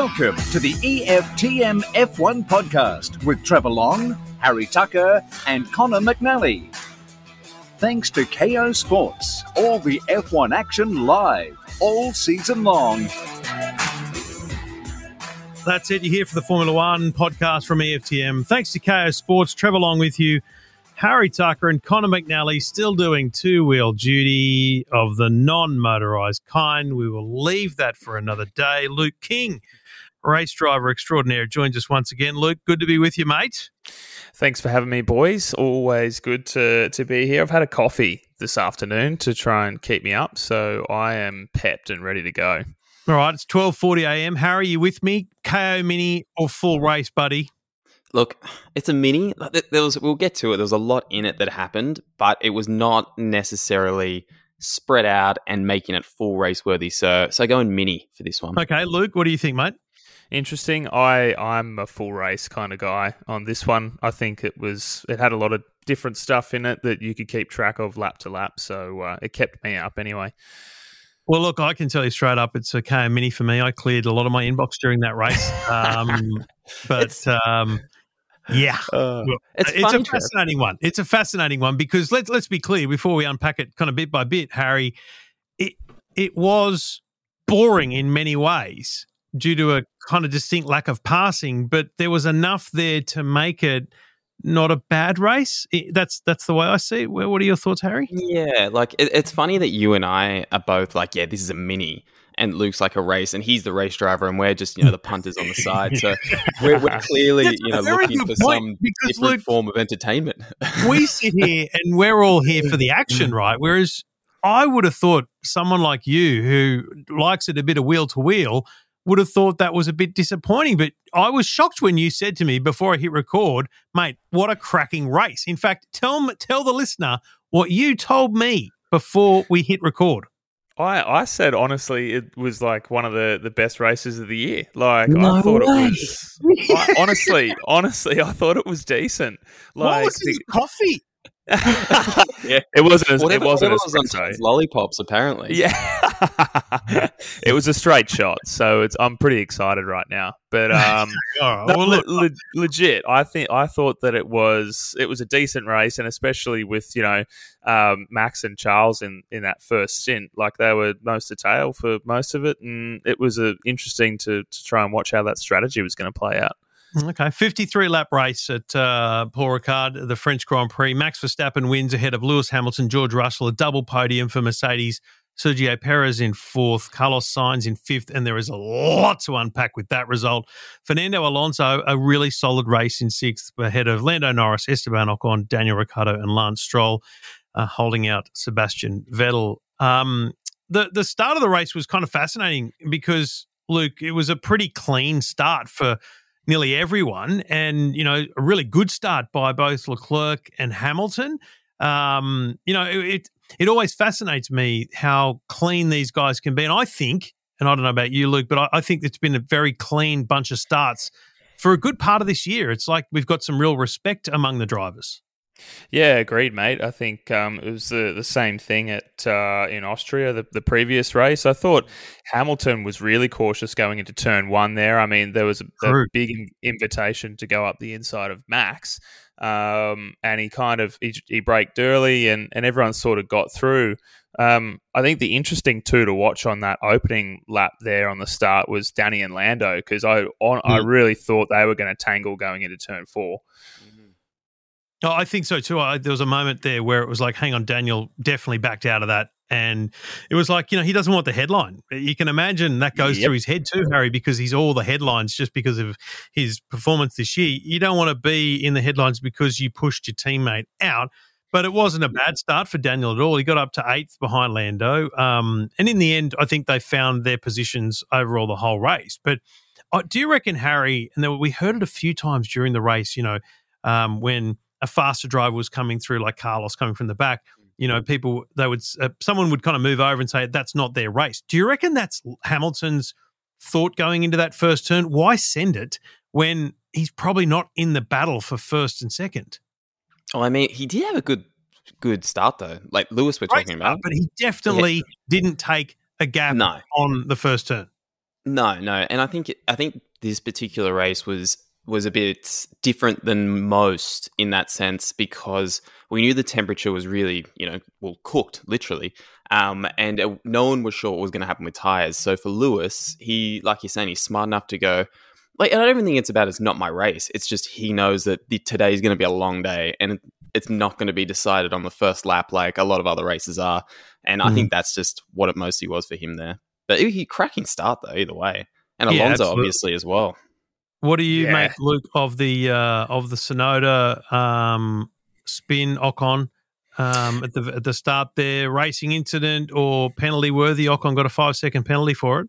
Welcome to the EFTM F1 podcast with Trevor Long, Harry Tucker, and Connor McNally. Thanks to Kayo Sports, all the F1 action live all season long. That's it. You're here for the Formula One podcast from EFTM. Thanks to Kayo Sports. Trevor Long with you. Harry Tucker and Connor McNally still doing two wheel duty of the non motorized kind. We will leave that for another day. Luke King, race driver extraordinaire, joins us once again. Luke, good to be with you, mate. Thanks for having me, boys. Always good to, to be here. I've had a coffee this afternoon to try and keep me up, so I am pepped and ready to go. All right, it's 12.40 a.m. Harry, you with me? Kayo Mini or full race, buddy? Look, it's a mini. There was, we'll get to it. There was a lot in it that happened, but it was not necessarily spread out and making it full race worthy. So, so going mini for this one. Okay, Luke, what do you think, mate? Interesting. I I'm a full race kind of guy on this one. I think it was it had a lot of different stuff in it that you could keep track of lap to lap. So uh, it kept me up anyway. Well, look, I can tell you straight up, it's a Kayo Mini for me. I cleared a lot of my inbox during that race. Um, but um, yeah, Uh, it's it's a Trev. fascinating one. It's a fascinating one because let's let's be clear before we unpack it kind of bit by bit, Harry. It it was boring in many ways due to a kind of distinct lack of passing, but there was enough there to make it not a bad race. That's that's the way I see it. What what are your thoughts, Harry? Yeah, like it, it's funny that you and I are both like, yeah, this is a mini, and Luke's like a race, and he's the race driver, and we're just you know the punters on the side. So we're, we're clearly That's you know looking for some different Luke- form of entertainment. we sit here and we're all here for the mm. action, right? Whereas I would have thought someone like you who likes it a bit of wheel to wheel would have thought that was a bit disappointing. But I was shocked when you said to me before I hit record, mate, what a cracking race. In fact, tell tell the listener what you told me before we hit record. I I said honestly it was like one of the, the best races of the year. Like No I thought way. it was I, honestly honestly I thought it was decent. what Like was this coffee? Yeah, it wasn't whatever, it wasn't whatever was on lollipops, apparently. Yeah, it was a straight shot, so it's I'm pretty excited right now. But um, All right. no, well, le- look, le- legit, I think I thought that it was it was a decent race, and especially with you know um, Max and Charles in in that first stint, like they were most to tail for most of it, and it was uh, interesting to to try and watch how that strategy was going to play out. Okay, 53 lap race at uh, Paul Ricard, the French Grand Prix. Max Verstappen wins ahead of Lewis Hamilton, George Russell, a double podium for Mercedes. Sergio Perez in fourth, Carlos Sainz in fifth, and there is a lot to unpack with that result. Fernando Alonso, a really solid race in sixth, ahead of Lando Norris, Esteban Ocon, Daniel Ricciardo, and Lance Stroll, uh, holding out Sebastian Vettel. Um, the the start of the race was kind of fascinating because Luke, it was a pretty clean start for nearly everyone, and you know, a really good start by both Leclerc and Hamilton. Um, you know, it, it always fascinates me how clean these guys can be, and I think, and I don't know about you, Luke, but I, I think it's been a very clean bunch of starts for a good part of this year. It's like we've got some real respect among the drivers. Yeah, agreed, mate. I think um, it was the, the same thing at uh, in Austria, the, the previous race. I thought Hamilton was really cautious going into turn one there. I mean, there was a, a big invitation to go up the inside of Max, um, and he kind of he, he braked early, and, and everyone sort of got through. Um, I think the interesting two to watch on that opening lap there on the start was Danny and Lando because I on, I really thought they were going to tangle going into turn four. Oh, I think so too. I, there was a moment there where it was like, hang on, Daniel definitely backed out of that. And it was like, you know, he doesn't want the headline. You can imagine that goes Yep. through his head too, Harry, because he's all the headlines just because of his performance this year. You don't want to be in the headlines because you pushed your teammate out. But it wasn't a bad start for Daniel at all. He got up to eighth behind Lando. Um, and in the end, I think they found their positions overall the whole race. But uh, do you reckon, Harry, and we heard it a few times during the race, you know, um, when a faster driver was coming through, like Carlos coming from the back, you know, people, they would, uh, someone would kind of move over and say, that's not their race. Do you reckon that's Hamilton's thought going into that first turn? Why send it when he's probably not in the battle for first and second? Oh, I mean, he did have a good good start though. Like Lewis, we're Great talking start, about. but he definitely didn't take a gap No. on the first turn. No, no, and I think I think this particular race was was a bit different than most in that sense because we knew the temperature was really, you know, well cooked literally, um, and uh, no one was sure what was going to happen with tires. So for Lewis, he, like you're saying, he's smart enough to go. Like, I don't even think it's about it's not my race. It's just he knows that the, today is going to be a long day, and it's not going to be decided on the first lap like a lot of other races are. And mm. I think mm-hmm. that's just what it mostly was for him there. But he cracking start though, either way, and Alonso obviously as well. What do you yeah. make, Luke, of the uh, of the Tsunoda um, spin Ocon um, at the at the start there? Racing incident or penalty worthy? Ocon got a five second penalty for it.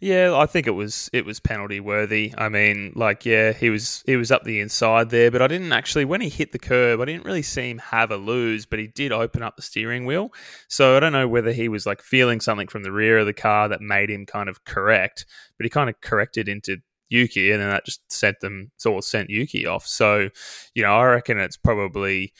Yeah, I think it was it was penalty worthy. I mean, like, yeah, he was he was up the inside there, but I didn't actually when he hit the curb, I didn't really see him have a lose, but he did open up the steering wheel. So I don't know whether he was like feeling something from the rear of the car that made him kind of correct, but he kind of corrected into Yuki, and then that just sent them sort of sent Yuki off. So, you know, I reckon it's probably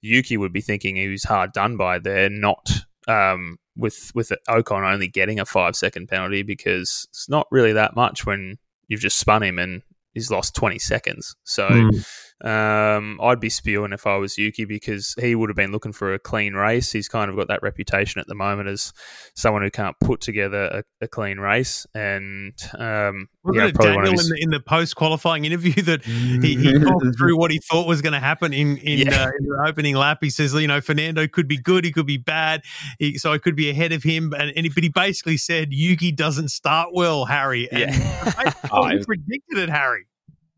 Yuki would be thinking he was hard done by there, not um, with with Ocon only getting a five second penalty because it's not really that much when you've just spun him and he's lost 20 seconds. So mm. Um, I'd be spewing if I was Yuki because he would have been looking for a clean race. He's kind of got that reputation at the moment as someone who can't put together a, a clean race. And um, yeah, Daniel his... in the, in the post qualifying interview that he, he talked through what he thought was going to happen in in, yeah. uh, in, the opening lap. He says, you know, Fernando could be good, he could be bad, he, so I could be ahead of him. And, and he, but he basically said Yuki doesn't start well, Harry. And yeah, I, oh, he predicted it, Harry.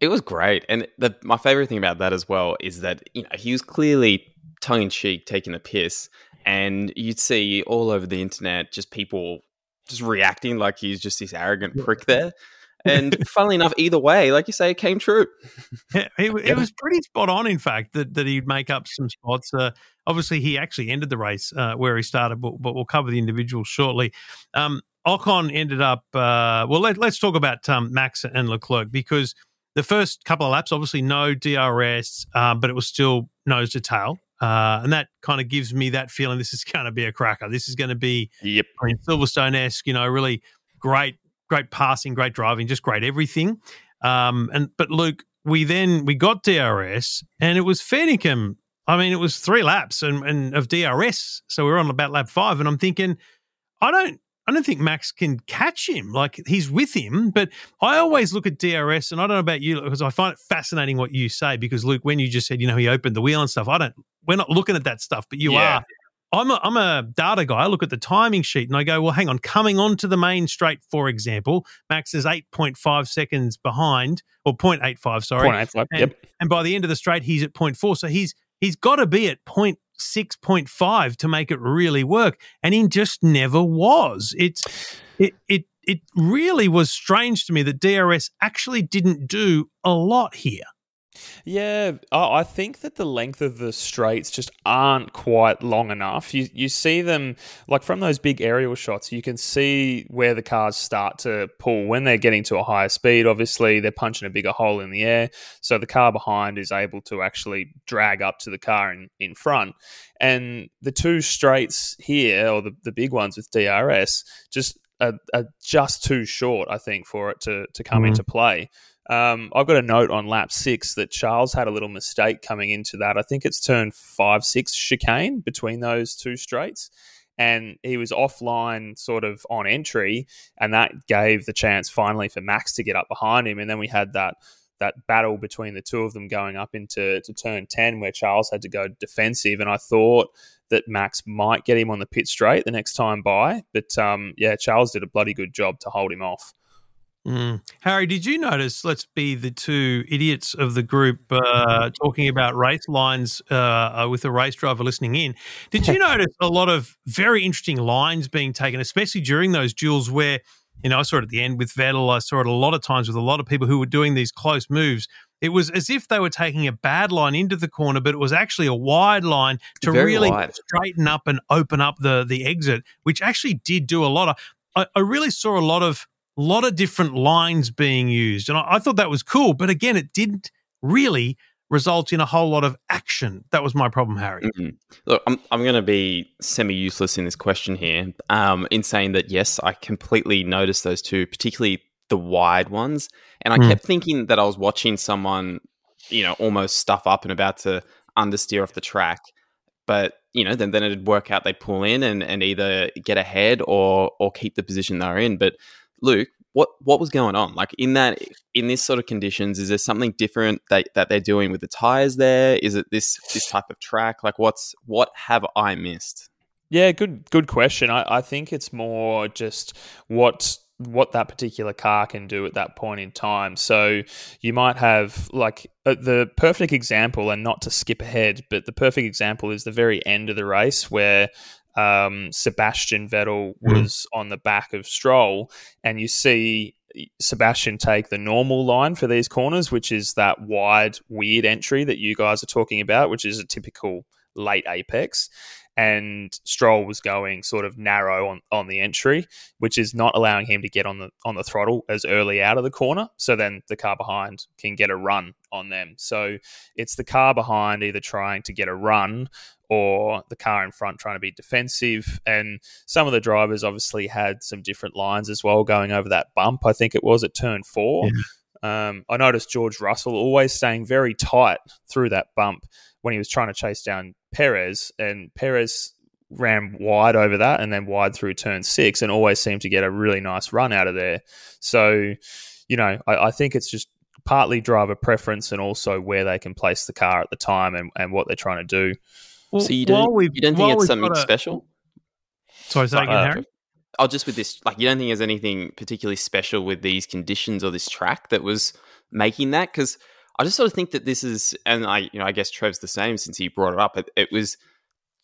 It was great, and the, my favorite thing about that as well is that you know he was clearly tongue in cheek taking a piss, and you'd see all over the internet just people just reacting like he's just this arrogant prick there. And funnily enough, either way, like you say, it came true. Yeah, it, it, was pretty spot on, in fact, that, that he'd make up some spots. Uh, obviously, he actually ended the race uh, where he started, but, but, we'll cover the individuals shortly. Um, Ocon ended up, uh, well, let, us talk about um, Max and Leclerc because the first couple of laps, obviously no DRS, uh, but it was still nose to tail. Uh, and that kind of gives me that feeling this is going to be a cracker. This is going to be yep. Silverstone esque, you know, really great, great passing, great driving, just great everything. Um, and but Luke, we then we got DRS, and it was Fairnickham. I mean, it was three laps and, and of DRS, so we we're on about lap five, and I'm thinking, I don't I don't think Max can catch him. Like he's with him, but I always look at DRS, and I don't know about you because I find it fascinating what you say. Because Luke, when you just said, you know, he opened the wheel and stuff, I don't. We're not looking at that stuff, but you yeah. are. I'm a, I'm a data guy. I look at the timing sheet and I go, well, hang on, coming onto the main straight, for example, Max is 8.5 seconds behind, or 0.85, sorry. 0.85, and, yep. And by the end of the straight, he's at 0.4. So he's he's got to be at 0. 6.5 to make it really work and he just never was. It's it it it really was strange to me that DRS actually didn't do a lot here yeah, I think that the length of the straights just aren't quite long enough. You you see them like from those big aerial shots, you can see where the cars start to pull when they're getting to a higher speed. Obviously, they're punching a bigger hole in the air, so the car behind is able to actually drag up to the car in, in front. And the two straights here, or the, the big ones with DRS, just are, are just too short, I think, for it to to come mm-hmm. into play. Um, I've got a note on lap six that Charles had a little mistake coming into that. I think it's turn five, six chicane between those two straights. And he was offline sort of on entry, and that gave the chance finally for Max to get up behind him. And then we had that that battle between the two of them going up into to turn 10 where Charles had to go defensive and I thought that Max might get him on the pit straight the next time by but um, yeah Charles did a bloody good job to hold him off Mm. Harry, did you notice? Let's be the two idiots of the group uh, talking about race lines uh, uh with a race driver listening in. Did you notice a lot of very interesting lines being taken, especially during those duels where, you know, I saw it at the end with Vettel. I saw it a lot of times with a lot of people who were doing these close moves. It was as if they were taking a bad line into the corner, but it was actually a wide line to very really wide. straighten up and open up the the exit, which actually did do a lot of. I, I really saw a lot of a lot of different lines being used. And I, I thought that was cool. But again, it didn't really result in a whole lot of action. That was my problem, Harry. Mm-hmm. Look, I'm, I'm going to be semi useless in this question here um, in saying that, yes, I completely noticed those two, particularly the wide ones. And I mm. kept thinking that I was watching someone, you know, almost stuff up and about to understeer off the track. But, you know, then, then it'd work out they pull in and, and either get ahead or or keep the position they're in. But Luke, what what was going on? Like in that in this sort of conditions, is there something different that, that they're doing with the tires there? Is it this this type of track? Like what's what have I missed? Yeah, good good question. I, I think it's more just what what that particular car can do at that point in time. So you might have like uh, the perfect example, and not to skip ahead, but the perfect example is the very end of the race where um, Sebastian Vettel hmm. was mm. on the back of Stroll, and you see Sebastian take the normal line for these corners, which is that wide, weird entry that you guys are talking about, which is a typical late apex. And Stroll was going sort of narrow on, on the entry, which is not allowing him to get on the on the throttle as early out of the corner. So then the car behind can get a run on them. So it's the car behind either trying to get a run or the car in front trying to be defensive. And some of the drivers obviously had some different lines as well going over that bump. I think it was at turn four. Yeah. Um, I noticed George Russell always staying very tight through that bump when he was trying to chase down Perez, and Perez ran wide over that and then wide through turn six and always seemed to get a really nice run out of there. So, you know, I, I think it's just partly driver preference and also where they can place the car at the time and, and what they're trying to do. Well, so you don't, you don't think it's something a, special? Sorry, say again, uh, Harry? Oh, just with this, like, you don't think there's anything particularly special with these conditions or this track that was making that? Because I just sort of think that this is, and I, you know, I guess Trev's the same since he brought it up. It, it was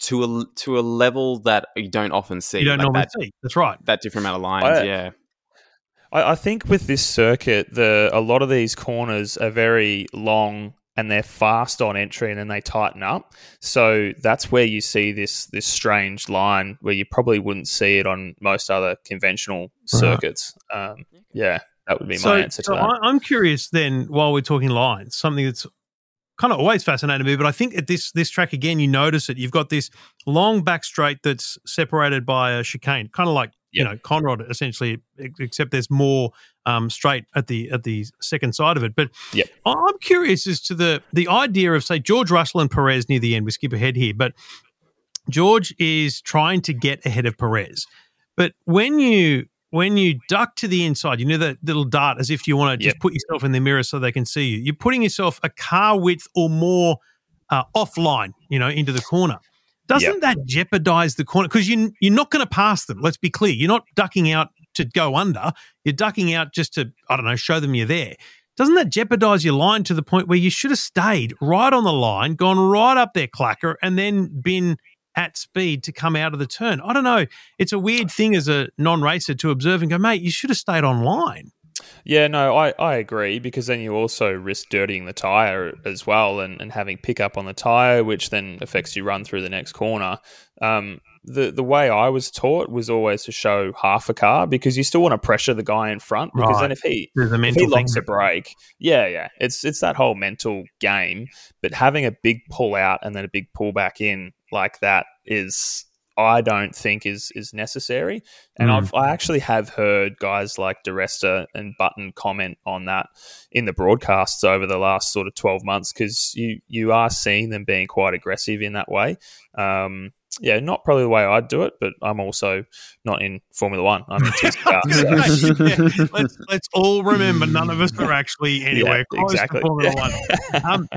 to a to a level that you don't often see. You don't like normally that, see. That's right. That different amount of lines. I, yeah. I, I think with this circuit, the a lot of these corners are very long and they're fast on entry and then they tighten up. So that's where you see this this strange line where you probably wouldn't see it on most other conventional circuits. Um, yeah, that would be so, my answer so to that. I'm curious then, while we're talking lines, something that's kind of always fascinated me, but I think at this this track again, you notice it. You've got this long back straight that's separated by a chicane, kind of like you know Conrod essentially, except there's more um, straight at the at the second side of it. But yep. I'm curious as to the the idea of say George Russell and Perez near the end. We skip ahead here, but George is trying to get ahead of Perez. But when you when you duck to the inside, you know that little dart as if you want to just put yourself in the mirror so they can see you. You're putting yourself a car width or more uh, offline, you know, into the corner. Doesn't yep. that jeopardize the corner? Because you, you're not going to pass them. Let's be clear. You're not ducking out to go under. You're ducking out just to, I don't know, show them you're there. Doesn't that jeopardize your line to the point where you should have stayed right on the line, gone right up their clacker, and then been at speed to come out of the turn? I don't know. It's a weird thing as a non racer to observe and go, mate, you should have stayed on line. Yeah, no, I, I agree because then you also risk dirtying the tyre as well and, and having pickup on the tyre, which then affects you run through the next corner. Um, the the way I was taught was always to show half a car because you still want to pressure the guy in front because right. then if he if he locks a brake, yeah, yeah, it's it's that whole mental game. But having a big pull out and then a big pull back in like that is I don't think is is necessary. And mm. I've I actually have heard guys like DiResta and Button comment on that in the broadcasts over the last sort of twelve months because you you are seeing them being quite aggressive in that way. Um, yeah, not probably the way I'd do it, but I'm also not in Formula One. I'm in TCR. So. yeah, let's, let's all remember none of us are actually anywhere yeah, close exactly. to Formula One. Um,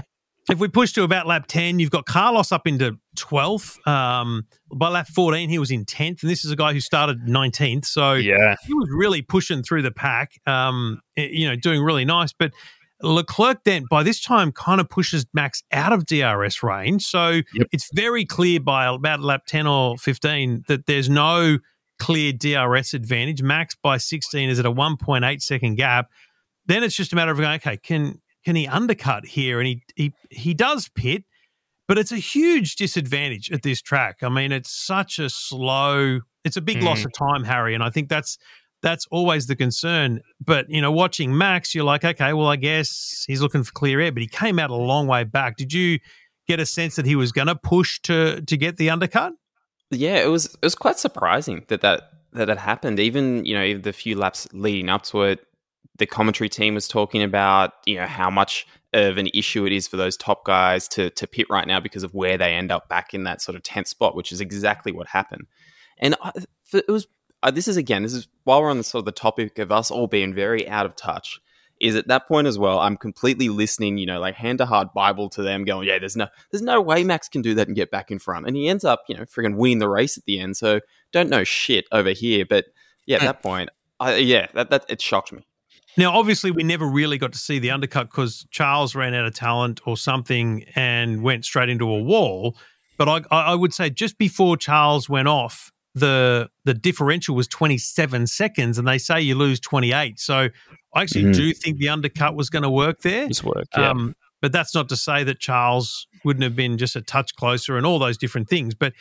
if we push to about lap 10, you've got Carlos up into 12th. Um, by lap 14, he was in 10th. And this is a guy who started 19th. So yeah. he was really pushing through the pack, um, you know, doing really nice. But Leclerc then, by this time, kind of pushes Max out of DRS range. So yep. it's very clear by about lap 10 or 15 that there's no clear DRS advantage. Max by 16 is at a 1.8 second gap. Then it's just a matter of going, okay, can can he undercut here? And he he he does pit, but it's a huge disadvantage at this track. I mean, it's such a slow. It's a big mm. loss of time, Harry, and I think that's that's always the concern. But you know, watching Max, you're like, okay, well, I guess he's looking for clear air, but he came out a long way back. Did you get a sense that he was going to push to to get the undercut? Yeah, it was it was quite surprising that that that had happened. Even you know the few laps leading up to it, the commentary team was talking about you know how much of an issue it is for those top guys to to pit right now because of where they end up back in that sort of tenth spot, which is exactly what happened. And I, it was uh, this is again this is while we're on the sort of the topic of us all being very out of touch. Is at that point as well. I'm completely listening, you know, like hand to heart Bible to them, going, "Yeah, there's no, there's no way Max can do that and get back in front." And he ends up, you know, freaking winning the race at the end. So don't know shit over here. But yeah, at that point, I, yeah, that that it shocked me. Now, obviously, we never really got to see the undercut because Charles ran out of talent or something and went straight into a wall. But I, I would say just before Charles went off, the the differential was 27 seconds, and they say you lose 28. So I actually mm-hmm. do think the undercut was going to work there. Just work, yeah. Um, but that's not to say that Charles wouldn't have been just a touch closer and all those different things. But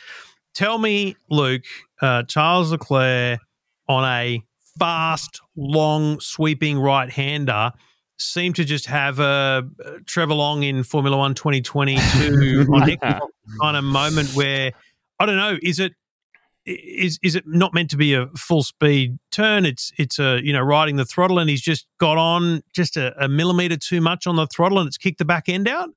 tell me, Luke, uh, Charles Leclerc on a fast, long, sweeping right hander seem to just have a Trevor Long in Formula One 2022 kind of moment where I don't know, is it is is it not meant to be a full speed turn? It's it's a you know riding the throttle and he's just got on just a, a millimeter too much on the throttle and it's kicked the back end out.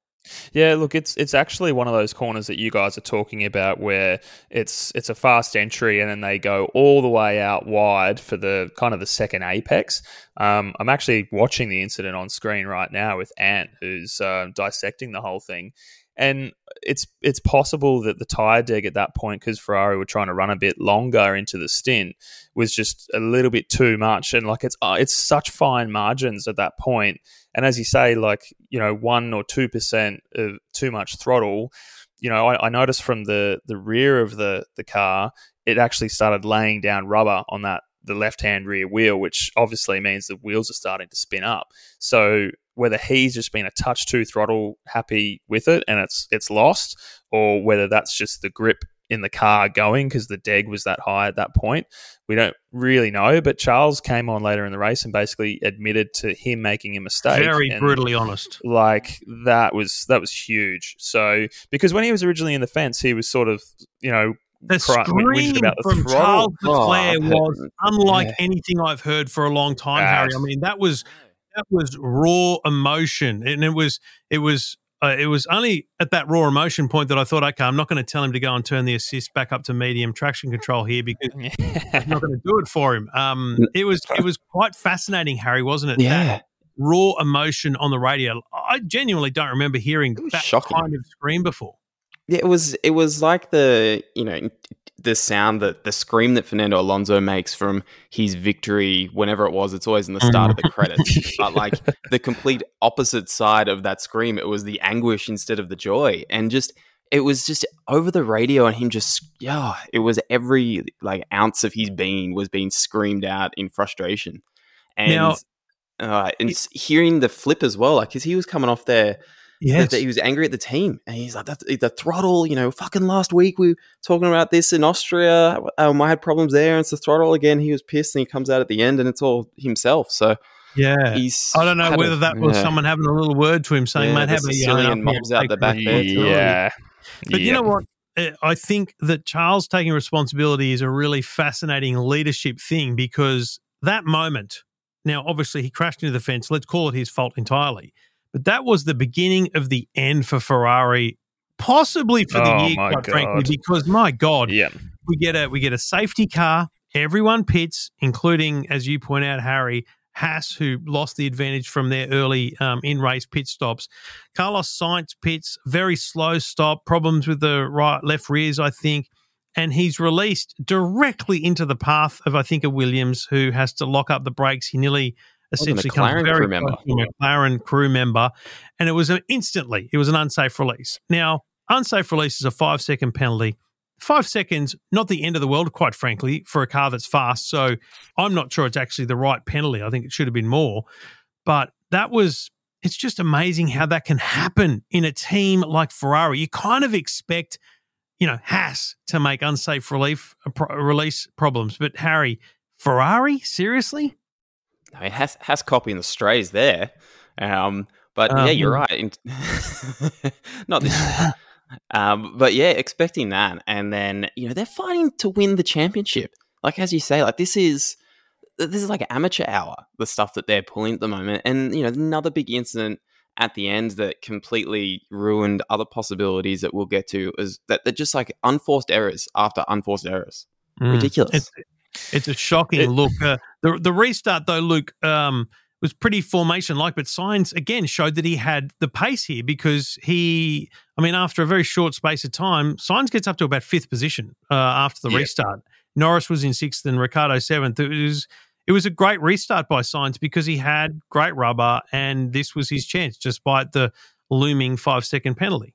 Yeah, look, it's it's actually one of those corners that you guys are talking about where it's it's a fast entry and then they go all the way out wide for the kind of the second apex. Um, I'm actually watching the incident on screen right now with Ant, who's uh, dissecting the whole thing, and it's it's possible that the tire deg at that point, because Ferrari were trying to run a bit longer into the stint, was just a little bit too much. And like it's uh, it's such fine margins at that point. And as you say, like you know, one or two percent of too much throttle. You know, I, I noticed from the the rear of the the car, it actually started laying down rubber on that the left hand rear wheel, which obviously means the wheels are starting to spin up. So whether he's just been a touch too throttle happy with it and it's it's lost, or whether that's just the grip in the car going because the deg was that high at that point. We don't really know, but Charles came on later in the race and basically admitted to him making a mistake. Very brutally honest. Like that was that was huge. So because when he was originally in the fence, he was sort of you know the scream about the from throttle. Charles Leclerc oh, was unlike yeah. anything I've heard for a long time, Harry. I mean, that was that was raw emotion, and it was it was uh, it was only at that raw emotion point that I thought, okay, I'm not going to tell him to go and turn the assist back up to medium traction control here because I'm not going to do it for him. Um, it was it was quite fascinating, Harry, wasn't it? Yeah. That raw emotion on the radio. I genuinely don't remember hearing that shocking. kind of scream before. Yeah, it was it was like the you know the sound that the scream that Fernando Alonso makes from his victory whenever it was, it's always in the start of the credits. but like the complete opposite side of that scream, it was the anguish instead of the joy. And just it was just over the radio and him just yeah, it was every like ounce of his being was being screamed out in frustration. And now, uh, and it, hearing the flip as well, like because he was coming off there yeah, that, he was angry at the team, and he's like, "That's the throttle." You know, fucking last week we were talking about this in Austria. Um, I had problems there, and it's the throttle again. He was pissed, and he comes out at the end, and it's all himself. So yeah, he's. I don't know whether a, that was yeah. someone having a little word to him, saying, yeah, "Mate, have a Sicilian mobs out the back there." Yeah, but you know what? Eh, I think that Charles taking responsibility is a really fascinating leadership thing because that moment. Now, obviously, he crashed into the fence. Let's call it his fault entirely. But that was the beginning of the end for Ferrari, possibly for the oh, year, quite God. frankly, because my God, yeah. we get a we get a safety car. Everyone pits, including, as you point out, Harry Haas, who lost the advantage from their early um, in race pit stops. Carlos Sainz pits, very slow stop, problems with the right left rears, I think. And he's released directly into the path of, I think, a Williams who has to lock up the brakes. He nearly essentially comes very crew member. from a McLaren crew member, and it was an instantly it was an unsafe release. Now, unsafe release is a five second penalty. Five seconds, not the end of the world, quite frankly, for a car that's fast. So I'm not sure it's actually the right penalty. I think it should have been more. But that was, it's just amazing how that can happen in a team like Ferrari. You kind of expect, you know, Haas to make unsafe relief, uh, release problems. But Harry, Ferrari? Seriously? I mean, has has copy in the strays there. Um, but Um, yeah, you're right. Not this. um, but yeah, expecting that, and then you know they're fighting to win the championship. Like as you say, like this is this is like amateur hour. The stuff that they're pulling at the moment, and you know another big incident at the end that completely ruined other possibilities that we'll get to is that they're just like unforced errors after unforced errors. Mm. Ridiculous. It's, it's a shocking It- look. Uh, the the restart though, Luke, um, was pretty formation like, but Sainz again showed that he had the pace here because he, I mean, after a very short space of time, Sainz gets up to about fifth position uh, after the Yeah. restart. Norris was in sixth and Ricciardo seventh. It was it was a great restart by Sainz because he had great rubber and this was his chance, despite the looming five second penalty.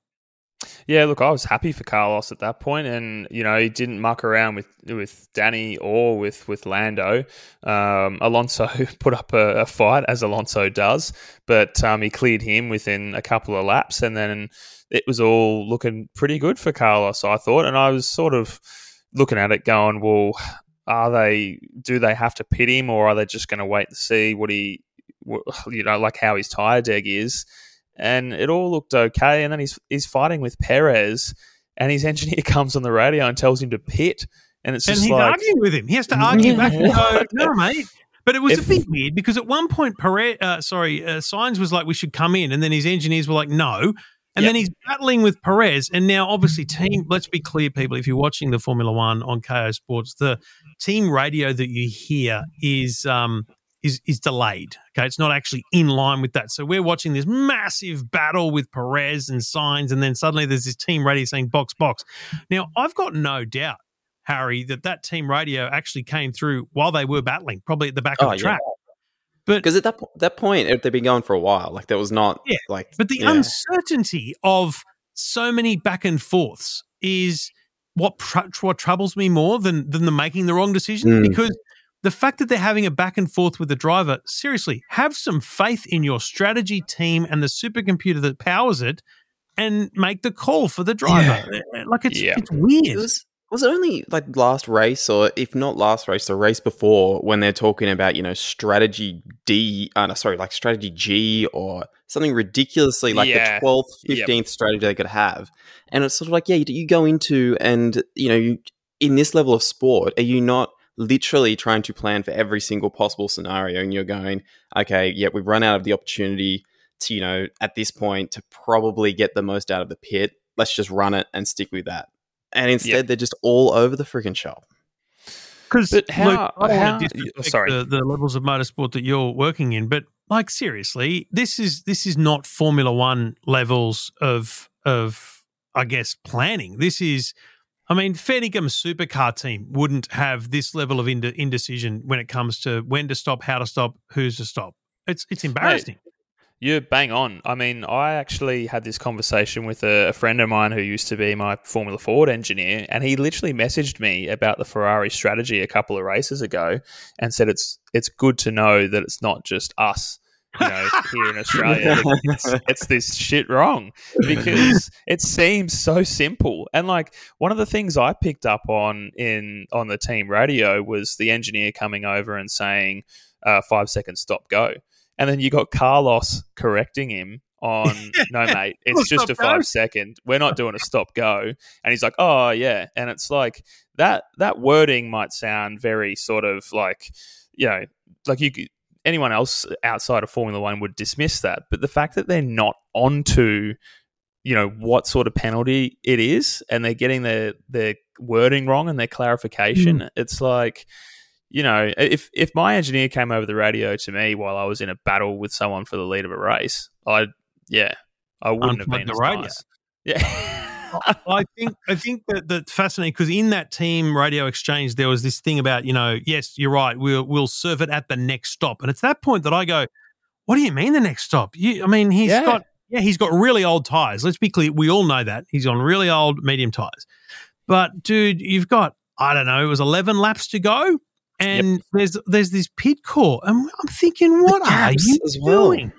Yeah, look, I was happy for Carlos at that point, and you know he didn't muck around with with Danny or with with Lando. Um, Alonso put up a, a fight as Alonso does, but um, he cleared him within a couple of laps, and then it was all looking pretty good for Carlos, I thought. And I was sort of looking at it, going, "Well, are they? Do they have to pit him, or are they just going to wait and see what he, what, you know, like how his tire deg is?" And it all looked okay. And then he's he's fighting with Perez, and his engineer comes on the radio and tells him to pit, and it's and just he's like, arguing with him. He has to argue back and go, no, mate. But it was If- a bit weird because at one point, Perez, uh, sorry, uh, Sainz was like, we should come in. And then his engineers were like, no. And Yep. then he's battling with Perez. And now, obviously, team, let's be clear, people, if you're watching the Formula One on Kayo Sports, the team radio that you hear is. Um, is, is delayed. Okay. It's not actually in line with that. So we're watching this massive battle with Perez and Sainz, and then suddenly there's this team radio saying box, box. Now, I've got no doubt Harry, that that team radio actually came through while they were battling, probably at the back Oh, of the yeah. track. But Because at that po- that point, it- they've been going for a while. Like that was not Yeah, like but the yeah. uncertainty of so many back and forths is what tr- what troubles me more than than the making the wrong decision Mm. because the fact that they're having a back and forth with the driver, seriously, have some faith in your strategy team and the supercomputer that powers it, and make the call for the driver. Like it's Yeah. it's weird. It was was it only like last race or if not last race, the race before when they're talking about, you know, strategy D uh, no, sorry, like strategy G or something ridiculously like Yeah. the twelfth, Yep. fifteenth strategy they could have. And it's sort of like, yeah, you, you go into and you know, you in this level of sport, are you not literally trying to plan for every single possible scenario and you're going, okay, yeah, we've run out of the opportunity to, you know, at this point to probably get the most out of the pit. Let's just run it and stick with that. And instead, they're just all over the freaking shop. Because But how- Luke, I don't how- want to disrespect sorry. the, the levels of motorsport that you're working in, but like seriously, this is this is not Formula One levels of of I guess planning. This is, I mean, Fennigam's supercar team wouldn't have this level of inde- indecision when it comes to when to stop, how to stop, who's to stop. It's it's embarrassing. You're bang on. I mean, I actually had this conversation with a, a friend of mine who used to be my Formula Ford engineer, and he literally messaged me about the Ferrari strategy a couple of races ago, and said it's it's good to know that it's not just us, you know, here in Australia. It's, it's this shit wrong because it seems so simple. And like one of the things I picked up on in on the team radio was the engineer coming over and saying, uh, five seconds, stop, go." And then you got Carlos correcting him on, no, mate, it's just a five second. We're not doing a stop go. And he's like, oh, yeah. And it's like that, that wording might sound very sort of like, you know, like you could, anyone else outside of Formula One would dismiss that. But the fact that they're not onto, you know, what sort of penalty it is and they're getting their, their wording wrong and their clarification, mm. it's like, you know, if if my engineer came over the radio to me while I was in a battle with someone for the lead of a race, I'd yeah, I wouldn't have been the radio. nice. Yeah, I think I think that that's fascinating because in that team radio exchange there was this thing about you know yes you're right we'll we'll serve it at the next stop. And it's that point that I go what do you mean the next stop? You I mean he's Yeah. got yeah he's got really old tires let's be clear we all know that. He's on really old medium tires but dude you've got I don't know it was 11 laps to go and there's there's this pit core and I'm thinking what are you as well. doing?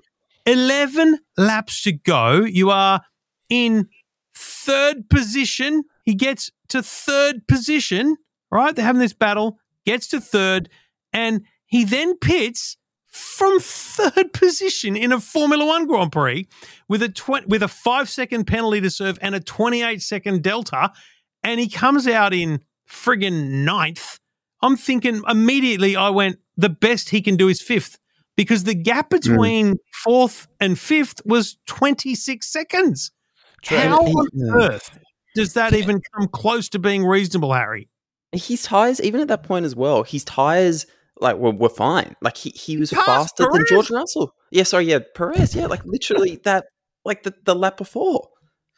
11 laps to go you are in third position. He gets to third position, right? They're having this battle, gets to third, And he then pits from third position in a Formula One Grand Prix with a tw- with a five second penalty to serve and a 28 second delta. And he comes out in friggin' ninth. I'm thinking immediately, I went, the best he can do is fifth because the gap Hmm. between fourth and fifth was 26 seconds. True. How And he- on earth does that even come close to being reasonable, Harry? His tires, even at that point as well, his tires like were, were fine. Like he, he was Passed faster than George Russell. Yeah, sorry, yeah, Perez. Yeah, like literally that, like the, the lap before.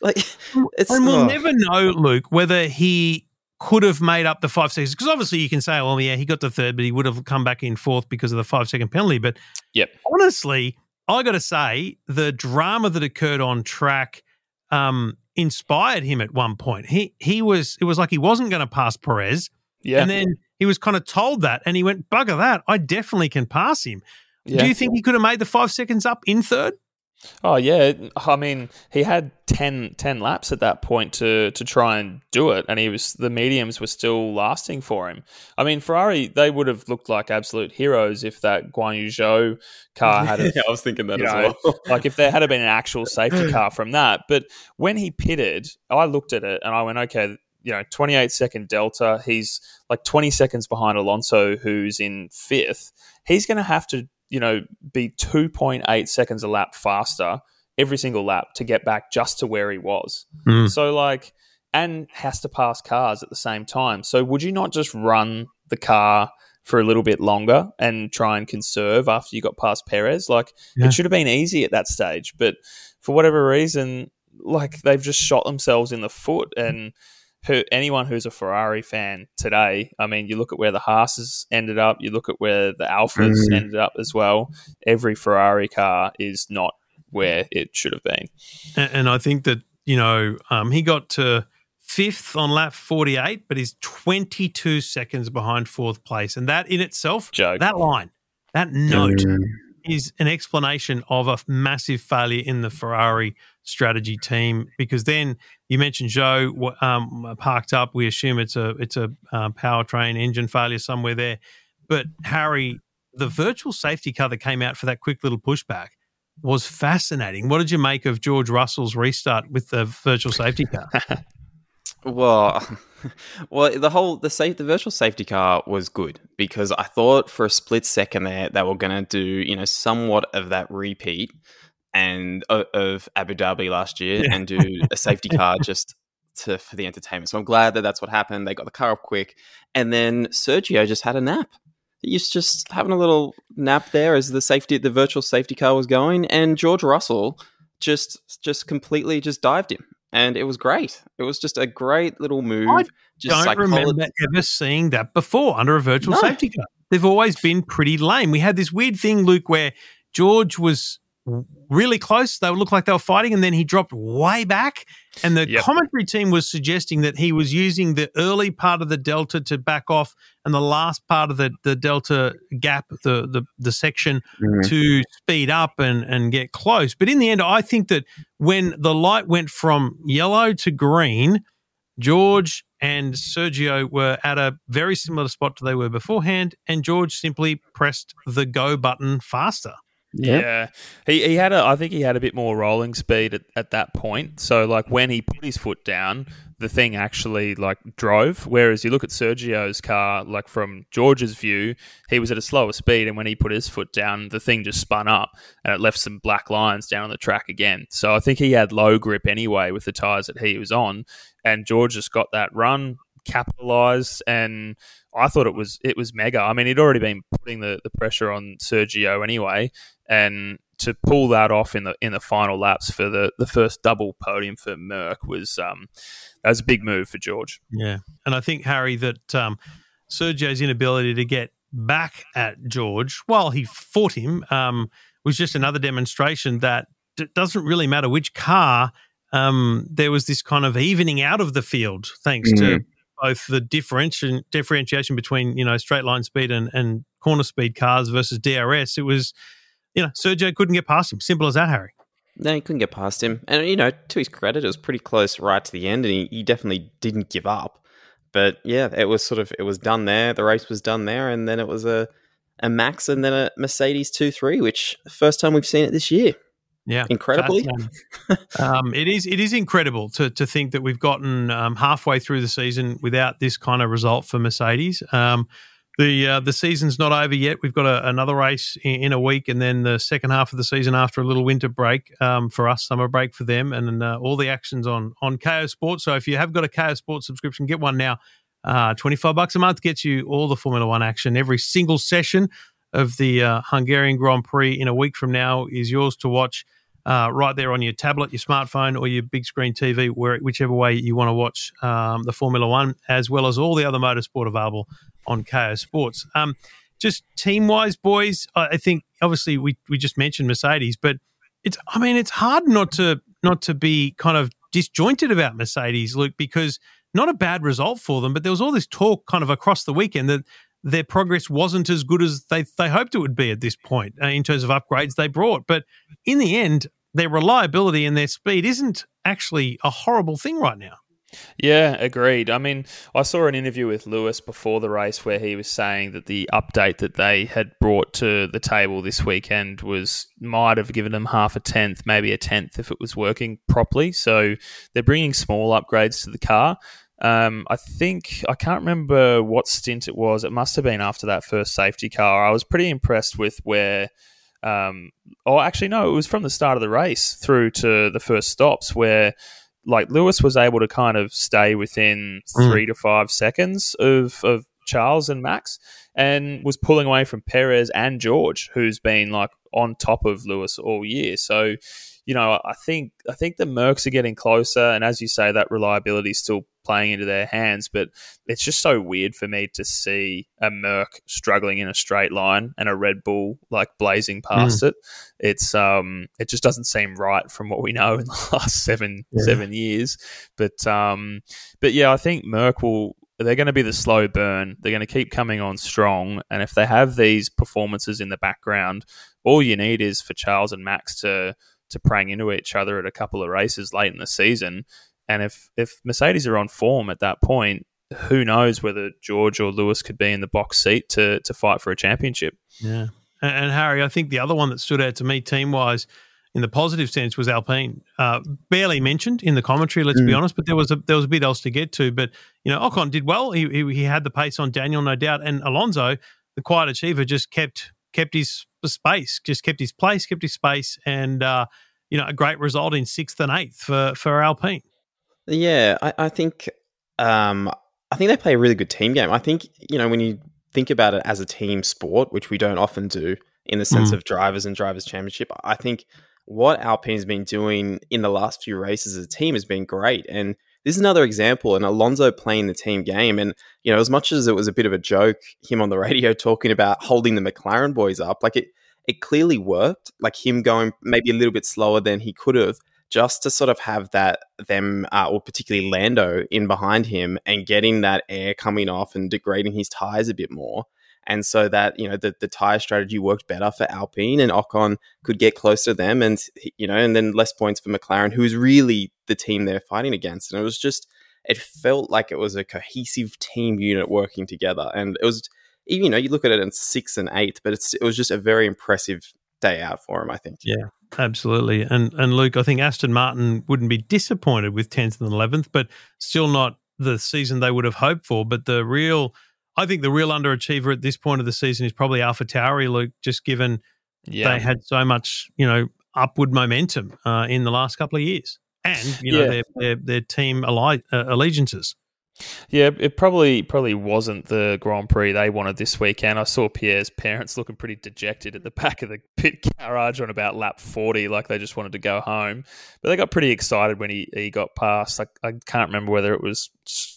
Like it's and we'll oh. never know, Luke, whether he could have made up the five seconds. Because obviously you can say, well, yeah, he got the third, but he would have come back in fourth because of the five second penalty. But Yep. honestly, I got to say, the drama that occurred on track um, inspired him at one point. He he was it was like he wasn't going to pass Perez, Yeah. and then he was kind of told that, and he went, "Bugger that! I definitely can pass him." yeah. Do you think he could have made the five seconds up in third? Oh yeah, I mean he had 10, 10 laps at that point to to try and do it, and he was the mediums were still lasting for him. I mean Ferrari they would have looked like absolute heroes if that Guan Yu Zhou car had yeah, I was thinking that as know, well. like if there had been an actual safety car from that. But when he pitted, I looked at it and I went, okay, you know, 28 second delta. He's like 20 seconds behind Alonso, who's in fifth. He's going to have to, you know, be 2.8 seconds a lap faster every single lap to get back just to where he was. Mm. So, like, and has to pass cars at the same time. So, would you not just run the car? For a little bit longer and try and conserve after you got past Perez. Like, Yeah. it should have been easy at that stage, but for whatever reason, like they've just shot themselves in the foot. And who, anyone who's a Ferrari fan today, I mean, you look at where the Haas's ended up, you look at where the Alphas Mm. ended up as well. Every Ferrari car is not where it should have been. And, and I think that, you know, um, he got to fifth on lap 48, but he's 22 seconds behind fourth place. And that in itself, Joke. that line, that note Mm. Is an explanation of a massive failure in the Ferrari strategy team. Because then you mentioned Zhou um, parked up. We assume it's a it's a um, powertrain engine failure somewhere there. But Harry, the virtual safety car that came out for that quick little pushback was fascinating. What did you make of George Russell's restart with the virtual safety car? Well, well, the whole the safe the virtual safety car was good because I thought for a split second there they were going to do you know somewhat of that repeat and of, Abu Dhabi last year Yeah. and do a safety car just to for the entertainment. So I'm glad that that's what happened. They got the car up quick, and then Sergio just had a nap. He was just having a little nap there as the safety the virtual safety car was going, and George Russell just just completely just dived him and it was great. It was just a great little move. I just don't psycholo- remember ever seeing that before under a virtual No. safety car. They've always been pretty lame. We had this weird thing, Luke, where George was really close. They looked like they were fighting, and then he dropped way back. And the Yep. commentary team was suggesting that he was using the early part of the delta to back off, and the last part of the, the delta gap, the the, the section Mhm. to speed up and, and get close. But in the end, I think that when the light went from yellow to green, George and Sergio were at a very similar spot to they were beforehand, and George simply pressed the go button faster. Yeah. He he had a I think he had a bit more rolling speed at, at that point. So like when he put his foot down, the thing actually like drove. Whereas you look at Sergio's car, like from George's view, he was at a slower speed and when he put his foot down, the thing just spun up and it left some black lines down on the track again. So I think he had low grip anyway with the tires that he was on. And George just got that run, capitalized and I thought it was it was mega. I mean, he'd already been putting the, the pressure on Sergio anyway, and to pull that off in the in the final laps for the, the first double podium for Merc was um that was a big move for George. Yeah. And I think, Harry, that um, Sergio's inability to get back at George while he fought him um, was just another demonstration that it doesn't really matter which car. Um, there was this kind of evening out of the field thanks to both the differentiation differentiation between you know straight line speed and, and corner speed cars versus DRS. It was you know Sergio couldn't get past him. Simple as that, Harry. No, he couldn't get past him. And, you know, to his credit, it was pretty close right to the end, and he, he definitely didn't give up. But yeah, it was sort of, it was done there. The race was done there, and then it was a, a Max and then a Mercedes 2 3, which first time we've seen it this year. Yeah, incredibly. um, it is. It is incredible to to think that we've gotten um, halfway through the season without this kind of result for Mercedes. Um, the uh, the season's not over yet. We've got a, another race in, in, a week, and then the second half of the season after a little winter break um, for us, summer break for them, and uh, all the actions on on Kayo Sports. So if you have got a Kayo Sports subscription, get one now. Uh, Twenty five bucks a month gets you all the Formula One action. Every single session of the uh, Hungarian Grand Prix in a week from now is yours to watch uh, right there on your tablet, your smartphone, or your big screen TV, where, whichever way you want to watch um, the Formula One, as well as all the other motorsport available on Kayo Sports. Um, just team wise, boys, I think obviously we we just mentioned Mercedes, but it's I mean it's hard not to not to be kind of disjointed about Mercedes, Luke, because not a bad result for them, but there was all this talk kind of across the weekend that their progress wasn't as good as they they hoped it would be at this point uh, in terms of upgrades they brought. But in the end, their reliability and their speed isn't actually a horrible thing right now. Yeah, agreed. I mean, I saw an interview with Lewis before the race where he was saying that the update that they had brought to the table this weekend was might have given them half a tenth, maybe a tenth if it was working properly. So they're bringing small upgrades to the car. Um, I think I can't remember what stint it was. It must have been after that first safety car. I was pretty impressed with where um, oh, actually, no, it was from the start of the race through to the first stops where like Lewis was able to kind of stay within mm. three to five seconds of, of Charles and Max and was pulling away from Perez and George, who's been like on top of Lewis all year. So, you know, I think I think the Mercs are getting closer, and as you say, that reliability is still playing into their hands. But it's just so weird for me to see a Merc struggling in a straight line and a Red Bull like blazing past mm. it. It's um, it just doesn't seem right from what we know in the last seven yeah. seven years. But um, but yeah, I think Merc will. They're going to be the slow burn. They're going to keep coming on strong, and if they have these performances in the background, all you need is for Charles and Max to to prang into each other at a couple of races late in the season, and if if Mercedes are on form at that point, who knows whether George or Lewis could be in the box seat to to fight for a championship. Yeah. And, and Harry, I think the other one that stood out to me team wise in the positive sense was Alpine. Uh, barely mentioned in the commentary, let's mm. be honest, but there was a there was a bit else to get to. But you know, Ocon did well. He, he, he had the pace on Daniel, no doubt, and Alonso, the quiet achiever, just kept kept his space, just kept his place, kept his space, and uh, you know, a great result in sixth and eighth for for Alpine. Yeah, I, I think um, I think they play a really good team game. I think you know when you think about it as a team sport, which we don't often do in the sense mm. of drivers and drivers championship. I think what Alpine's been doing in the last few races as a team has been great, and this is another example. And Alonso playing the team game, and you know as much as it was a bit of a joke, him on the radio talking about holding the McLaren boys up, like it it clearly worked. Like him going maybe a little bit slower than he could have just to sort of have that them uh, or particularly Lando in behind him and getting that air coming off and degrading his tires a bit more. And so that, you know, the, the tire strategy worked better for Alpine and Ocon could get closer to them and, you know, and then less points for McLaren, who's really the team they're fighting against. And it was just, it felt like it was a cohesive team unit working together. And it was, you know, you look at it in sixth and eighth, but it's, it was just a very impressive day out for him, I think. Yeah, absolutely. And and Luke, I think Aston Martin wouldn't be disappointed with 10th and 11th, but still not the season they would have hoped for. But the real, I think the real underachiever at this point of the season is probably Alpha Tauri, Luke, just given yeah. they had so much, you know, upward momentum uh, in the last couple of years. And, you know, yeah. their, their, their team uh, allegiances. Yeah, it probably probably wasn't the Grand Prix they wanted this weekend. I saw Pierre's parents looking pretty dejected at the back of the pit garage on about lap forty, like they just wanted to go home. But they got pretty excited when he, he got past. I, I can't remember whether it was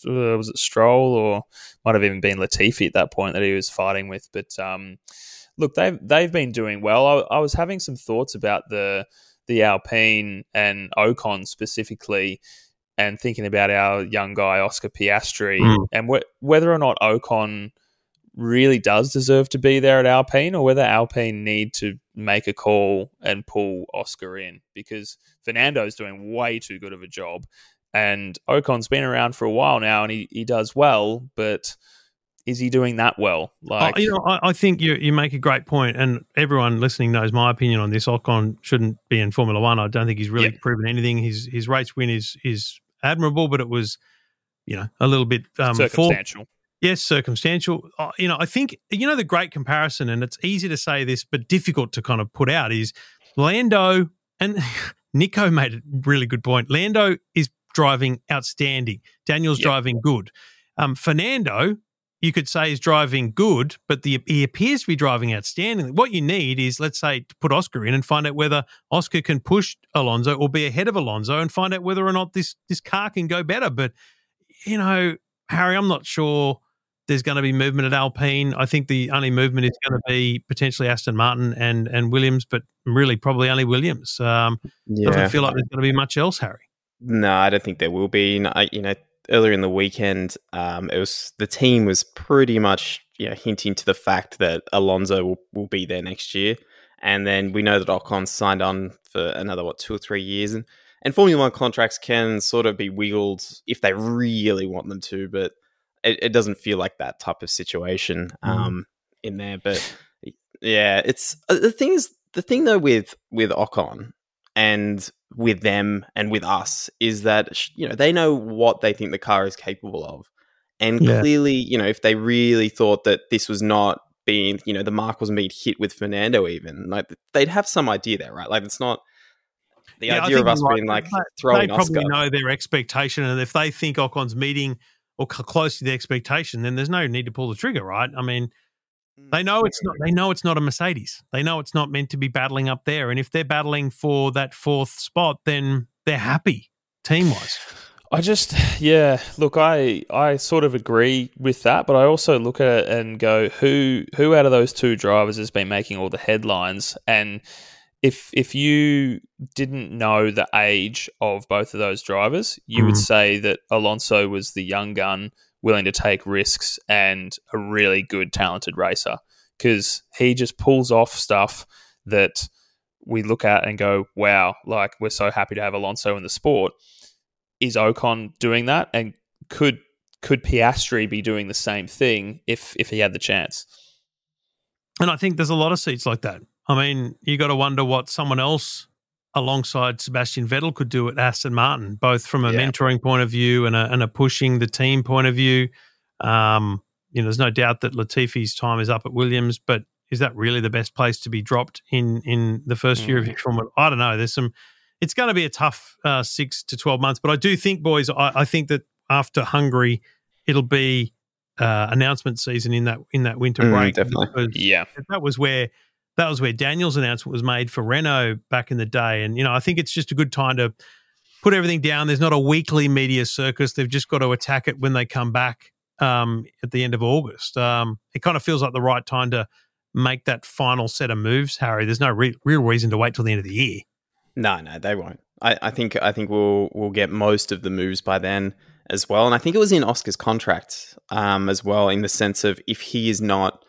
uh, was it Stroll or might have even been Latifi at that point that he was fighting with. But um, look, they've they've been doing well. I, I was having some thoughts about the the Alpine and Ocon specifically and thinking about our young guy Oscar Piastri mm. and wh- whether or not Ocon really does deserve to be there at Alpine, or whether Alpine need to make a call and pull Oscar in because Fernando's doing way too good of a job, and Ocon's been around for a while now and he he does well, but is he doing that well? Like, oh, you know, I, I, think you you make a great point, and everyone listening knows my opinion on this. Ocon shouldn't be in Formula One. I don't think he's really proven anything. His his race win is is admirable, but it was, you know, a little bit um, circumstantial. yes, circumstantial. Uh, you know, I think you know the great comparison, and it's easy to say this, but difficult to kind of put out is Lando and Nico made a really good point. Lando is driving outstanding. Daniel's yep. driving good. Um, Fernando you could say is driving good, but the, he appears to be driving outstandingly. What you need is, let's say, to put Oscar in and find out whether Oscar can push Alonso or be ahead of Alonso and find out whether or not this this car can go better. But you know, Harry, I'm not sure there's going to be movement at Alpine. I think the only movement is going to be potentially Aston Martin and and Williams, but really probably only Williams. Um, yeah. Doesn't feel like there's going to be much else, Harry. No, I don't think there will be. you know, earlier in the weekend, um, it was the team was pretty much you know hinting to the fact that Alonso will, will be there next year, and then we know that Ocon signed on for another what two or three years, and and Formula One contracts can sort of be wiggled if they really want them to, but it, it doesn't feel like that type of situation mm. um, mm. in there. But yeah, it's uh, the thing is the thing though with with Ocon and with them and with us is that you know they know what they think the car is capable of and yeah. clearly you know if they really thought that this was not being you know the mark wasn't being hit with fernando even like they'd have some idea there right like it's not the yeah, idea of us right. being like throwing they probably Oscar. know their expectation and if they think ocon's meeting or close to the expectation then there's no need to pull the trigger right i mean they know it's not. They know it's not a Mercedes. They know it's not meant to be battling up there. And if they're battling for that fourth spot, then they're happy team wise. I just, yeah. Look, I I sort of agree with that, but I also look at it and go, who who out of those two drivers has been making all the headlines? And if if you didn't know the age of both of those drivers, you mm. would say that Alonso was the young gun willing to take risks and a really good, talented racer because he just pulls off stuff that we look at and go, wow, like we're so happy to have Alonso in the sport. Is Ocon doing that? And could could Piastri be doing the same thing if if he had the chance? And I think there's a lot of seats like that. I mean, you got to wonder what someone else alongside Sebastian Vettel could do at Aston Martin, both from a yeah. mentoring point of view and a, and a pushing the team point of view. Um, you know, there's no doubt that Latifi's time is up at Williams, but is that really the best place to be dropped in in the first year of your mm. Formula? I don't know. There's some. It's going to be a tough uh, six to twelve months, but I do think, boys, I, I think that after Hungary, it'll be uh, announcement season in that in that winter mm, break. Definitely, yeah. That was where that was where Daniel's announcement was made for Renault back in the day. And, you know, I think it's just a good time to put everything down. There's not a weekly media circus. They've just got to attack it when they come back um, at the end of August. Um, it kind of feels like the right time to make that final set of moves, Harry. There's no re- real reason to wait till the end of the year. No, no, they won't. I, I think I think we'll we'll get most of the moves by then as well. And I think it was in Oscar's contract um, as well, in the sense of if he is not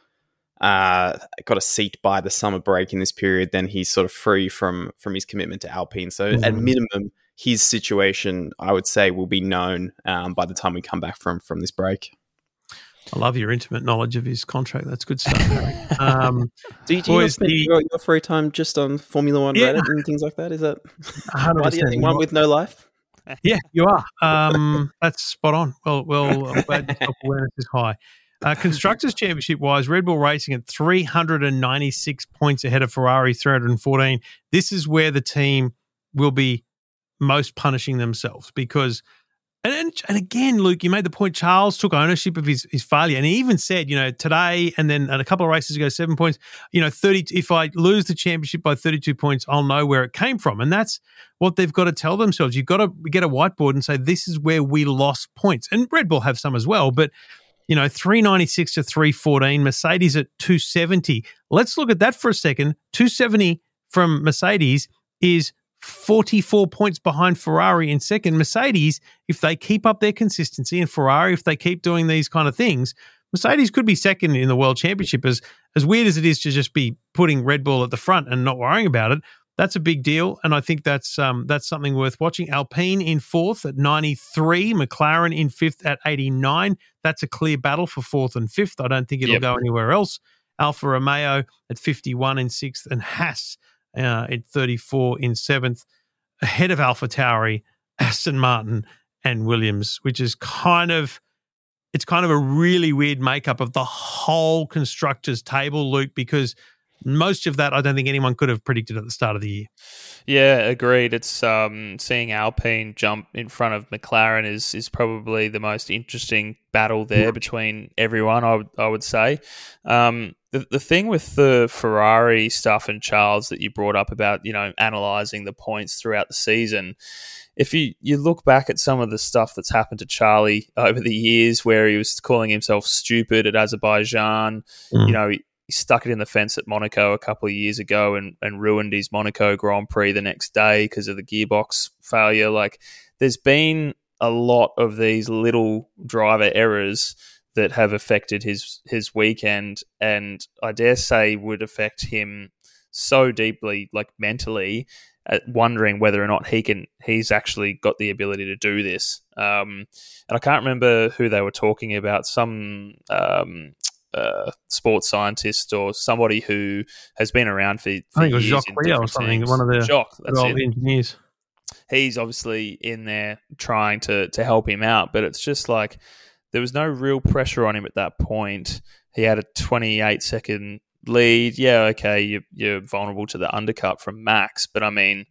uh, got a seat by the summer break in this period, then he's sort of free from from his commitment to Alpine. So mm-hmm. at minimum, his situation, I would say, will be known um, by the time we come back from from this break. I love your intimate knowledge of his contract. That's good stuff. um, do you, do you spend the, your, your, free time just on Formula One yeah. Reddit and things like that? Is that the one with no life? Yeah, you are. Um, that's spot on. Well, well, I'm glad self awareness is high. Uh, Constructors Championship wise, Red Bull Racing at 396 points ahead of Ferrari, 314. This is where the team will be most punishing themselves because, and, and, and again, Luke, you made the point. Charles took ownership of his, his failure, and he even said, you know, today and then a couple of races ago, seven points. You know, 30. If I lose the championship by 32 points, I'll know where it came from, and that's what they've got to tell themselves. You've got to get a whiteboard and say, this is where we lost points, and Red Bull have some as well, but you know, 396 to 314, Mercedes at 270. Let's look at that for a second. 270 from Mercedes is 44 points behind Ferrari in second. Mercedes, if they keep up their consistency, and Ferrari, if they keep doing these kind of things, Mercedes could be second in the world championship. As as weird as it is to just be putting Red Bull at the front and not worrying about it, that's a big deal, and I think that's um, that's something worth watching. Alpine in fourth at 93, McLaren in fifth at 89. That's a clear battle for fourth and fifth. I don't think it'll yep. go anywhere else. Alfa Romeo at 51 in sixth, and Haas uh, at 34 in seventh, ahead of Alpha Tauri, Aston Martin, and Williams, which is kind of it's kind of a really weird makeup of the whole constructors table, Luke, because most of that I don't think anyone could have predicted at the start of the year. Yeah, agreed. It's um, seeing Alpine jump in front of McLaren is is probably the most interesting battle there between everyone. I would I would say. Um, the, the thing with the Ferrari stuff and Charles that you brought up about you know analyzing the points throughout the season if you, you look back at some of the stuff that's happened to Charlie over the years, where he was calling himself stupid at Azerbaijan, mm. you know, stuck it in the fence at Monaco a couple of years ago and, and ruined his Monaco Grand Prix the next day because of the gearbox failure. Like, there's been a lot of these little driver errors that have affected his his weekend, and I dare say would affect him so deeply, like mentally, wondering whether or not he can he's actually got the ability to do this. Um, and I can't remember who they were talking about. Some um, uh, sports scientist or somebody who has been around for, for I think it was Jacques or something. One of the Jacques, that's it. engineers. He's obviously in there trying to to help him out, but it's just like there was no real pressure on him at that point. He had a 28 second lead, yeah, okay, you're, you're vulnerable to the undercut from Max, but I mean,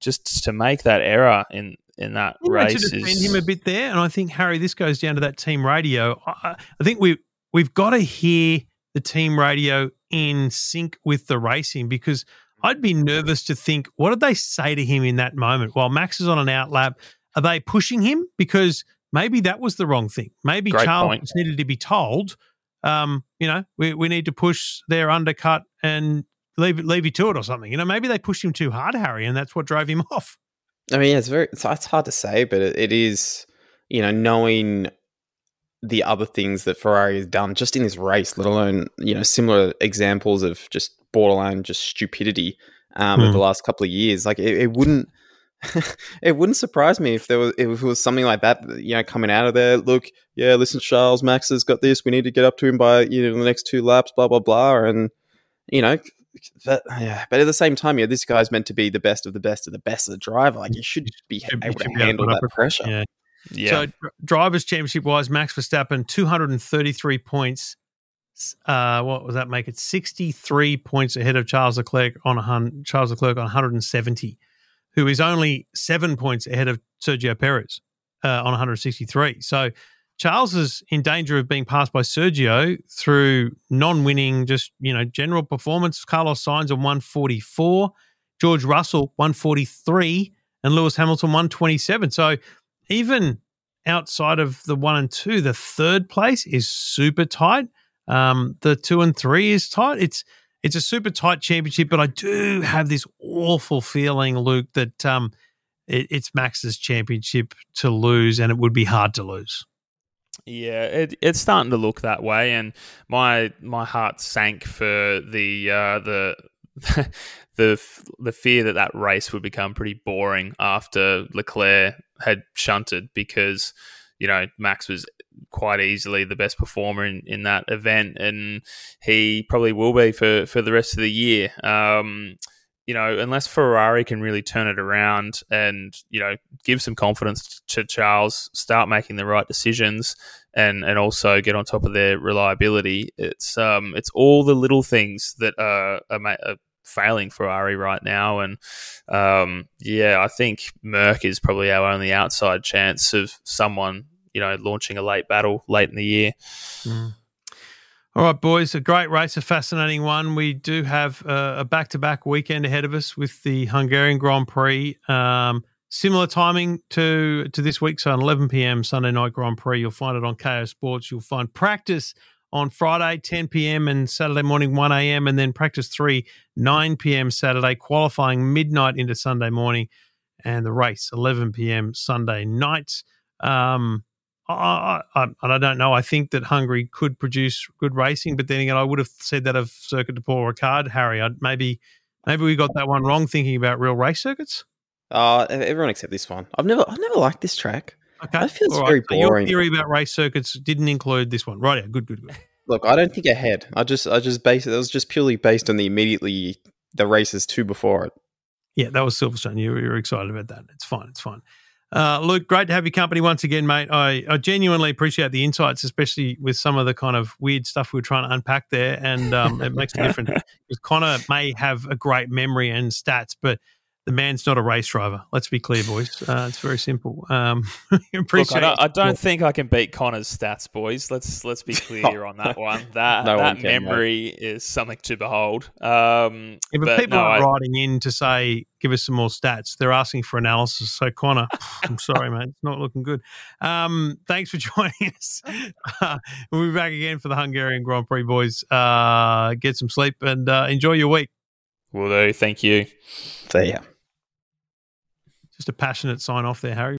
just to make that error in in that you race to defend is... him a bit there, and I think Harry, this goes down to that team radio. I, I think we we've got to hear the team radio in sync with the racing because I'd be nervous to think what did they say to him in that moment while Max is on an outlap? Are they pushing him because maybe that was the wrong thing? Maybe Great Charles point. needed to be told um, you know, we, we need to push their undercut and leave leave you to it or something. You know, maybe they pushed him too hard, Harry, and that's what drove him off. I mean, yeah, it's very it's, it's hard to say, but it, it is, you know, knowing the other things that Ferrari has done just in this race, let alone you know similar examples of just borderline just stupidity um, mm. over the hmm. last couple of years. Like it, it wouldn't it wouldn't surprise me if there was if it was something like that, you know, coming out of there. Look, yeah, listen, Charles Max has got this. We need to get up to him by you know the next two laps. Blah blah blah, and you know, that, yeah. But at the same time, yeah, this guy's meant to be the best of the best of the best of the driver. Like, he should be able to handle that pressure. Yeah. Yeah. So, drivers' championship wise, Max Verstappen, 233 points. Uh, what was that? Make it 63 points ahead of Charles Leclerc on a Charles Leclerc on 170 who is only seven points ahead of Sergio Perez uh, on 163. So Charles is in danger of being passed by Sergio through non-winning, just you know, general performance. Carlos Sainz on 144, George Russell 143, and Lewis Hamilton 127. So even outside of the one and two, the third place is super tight. Um, the two and three is tight. It's it's a super tight championship, but I do have this awful feeling, Luke, that um, it, it's Max's championship to lose, and it would be hard to lose. Yeah, it, it's starting to look that way, and my my heart sank for the uh, the the the fear that that race would become pretty boring after Leclerc had shunted because you know Max was quite easily the best performer in, in that event, and he probably will be for, for the rest of the year. Um, you know, unless Ferrari can really turn it around and you know give some confidence to Charles, start making the right decisions, and and also get on top of their reliability. It's um it's all the little things that are, are, are failing Ferrari right now, and um yeah, I think Merc is probably our only outside chance of someone you know, launching a late battle late in the year. Mm. All right, boys, a great race, a fascinating one. We do have a back to back weekend ahead of us with the Hungarian Grand Prix. Um, similar timing to to this week, so an 11 p.m. Sunday night Grand Prix. You'll find it on Kayo Sports. You'll find practice on Friday 10 p.m. and Saturday morning 1 a.m. and then practice three 9 p.m. Saturday, qualifying midnight into Sunday morning, and the race 11 p.m. Sunday night. Um, I, I, I, don't know. I think that Hungary could produce good racing, but then again, I would have said that of Circuit de Paul Ricard, Harry. I'd maybe Maybe we got that one wrong thinking about real race circuits. Uh, everyone except this one. I've never, I've never liked this track. Okay, That feels right. very So your theory about race circuits didn't include this one, right? Yeah, good, good, good. Look, I don't think ahead. I just, I just based it. It was just purely based on the immediately the races two before it. Yeah, that was Silverstone. You you were excited about that. It's fine. It's fine. Uh, Luke, great to have your company once again, mate. I, I genuinely appreciate the insights, especially with some of the kind of weird stuff we were trying to unpack there, and um, it makes a difference. Because Connor may have a great memory and stats, but the man's not a race driver. Let's be clear, boys. Uh, it's very simple. Um, Look. I don't, I don't your- think I can beat Connor's stats, boys. Let's let's be clear on that one. That No one that can, mate. memory is something to behold. Um, Yeah, but, but people no, are I- writing in to say, give us some more stats. They're asking for analysis. So, Connor, I'm sorry, mate. It's not looking good. Um, thanks for joining us. Uh, we'll be back again for the Hungarian Grand Prix, boys. Uh, get some sleep and uh, enjoy your week. will do. Thank you. See yeah. Just a passionate sign off there, Harry.